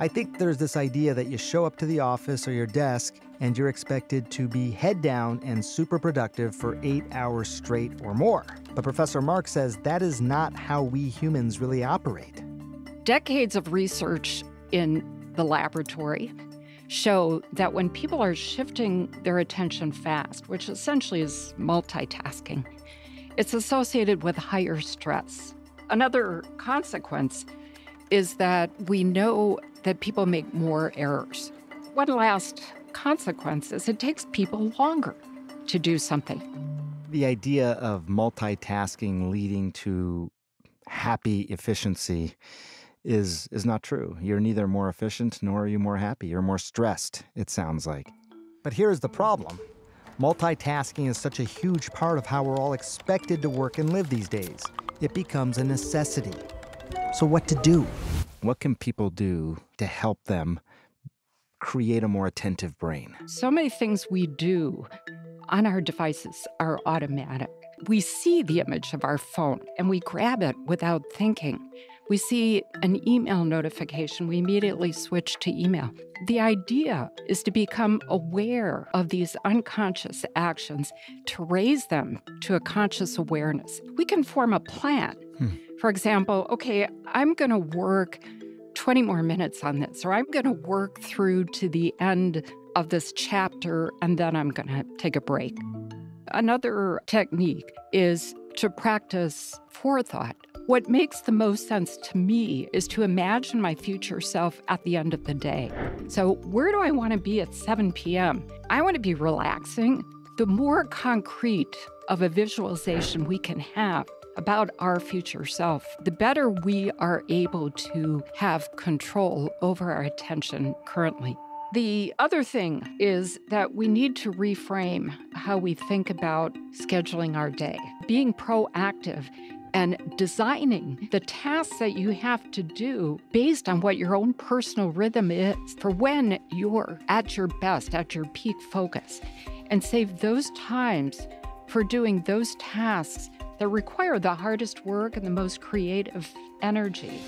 I think there's this idea that you show up to the office or your desk and you're expected to be head down and super productive for eight hours straight or more. But Professor Mark says that is not how we humans really operate. Decades of research in the laboratory show that when people are shifting their attention fast, which essentially is multitasking, it's associated with higher stress. Another consequence is that we know that people make more errors. One last consequence is it takes people longer to do something. The idea of multitasking leading to happy efficiency is is not true. You're neither more efficient nor are you more happy. You're more stressed, it sounds like. But here's the problem. Multitasking is such a huge part of how we're all expected to work and live these days. It becomes a necessity. So what to do? What can people do to help them create a more attentive brain? So many things we do on our devices are automatic. We see the image of our phone and we grab it without thinking. We see an email notification, we immediately switch to email. The idea is to become aware of these unconscious actions, to raise them to a conscious awareness. We can form a plan. Hmm. For example, okay, I'm going to work 20 more minutes on this, or I'm going to work through to the end of this chapter and then I'm going to take a break. Another technique is to practice forethought. What makes the most sense to me is to imagine my future self at the end of the day. So, where do I want to be at 7 p.m.? I want to be relaxing. The more concrete of a visualization we can have about our future self, the better we are able to have control over our attention currently. The other thing is that we need to reframe how we think about scheduling our day. Being proactive and designing the tasks that you have to do based on what your own personal rhythm is for when you're at your best, at your peak focus, and save those times for doing those tasks that require the hardest work and the most creative energy.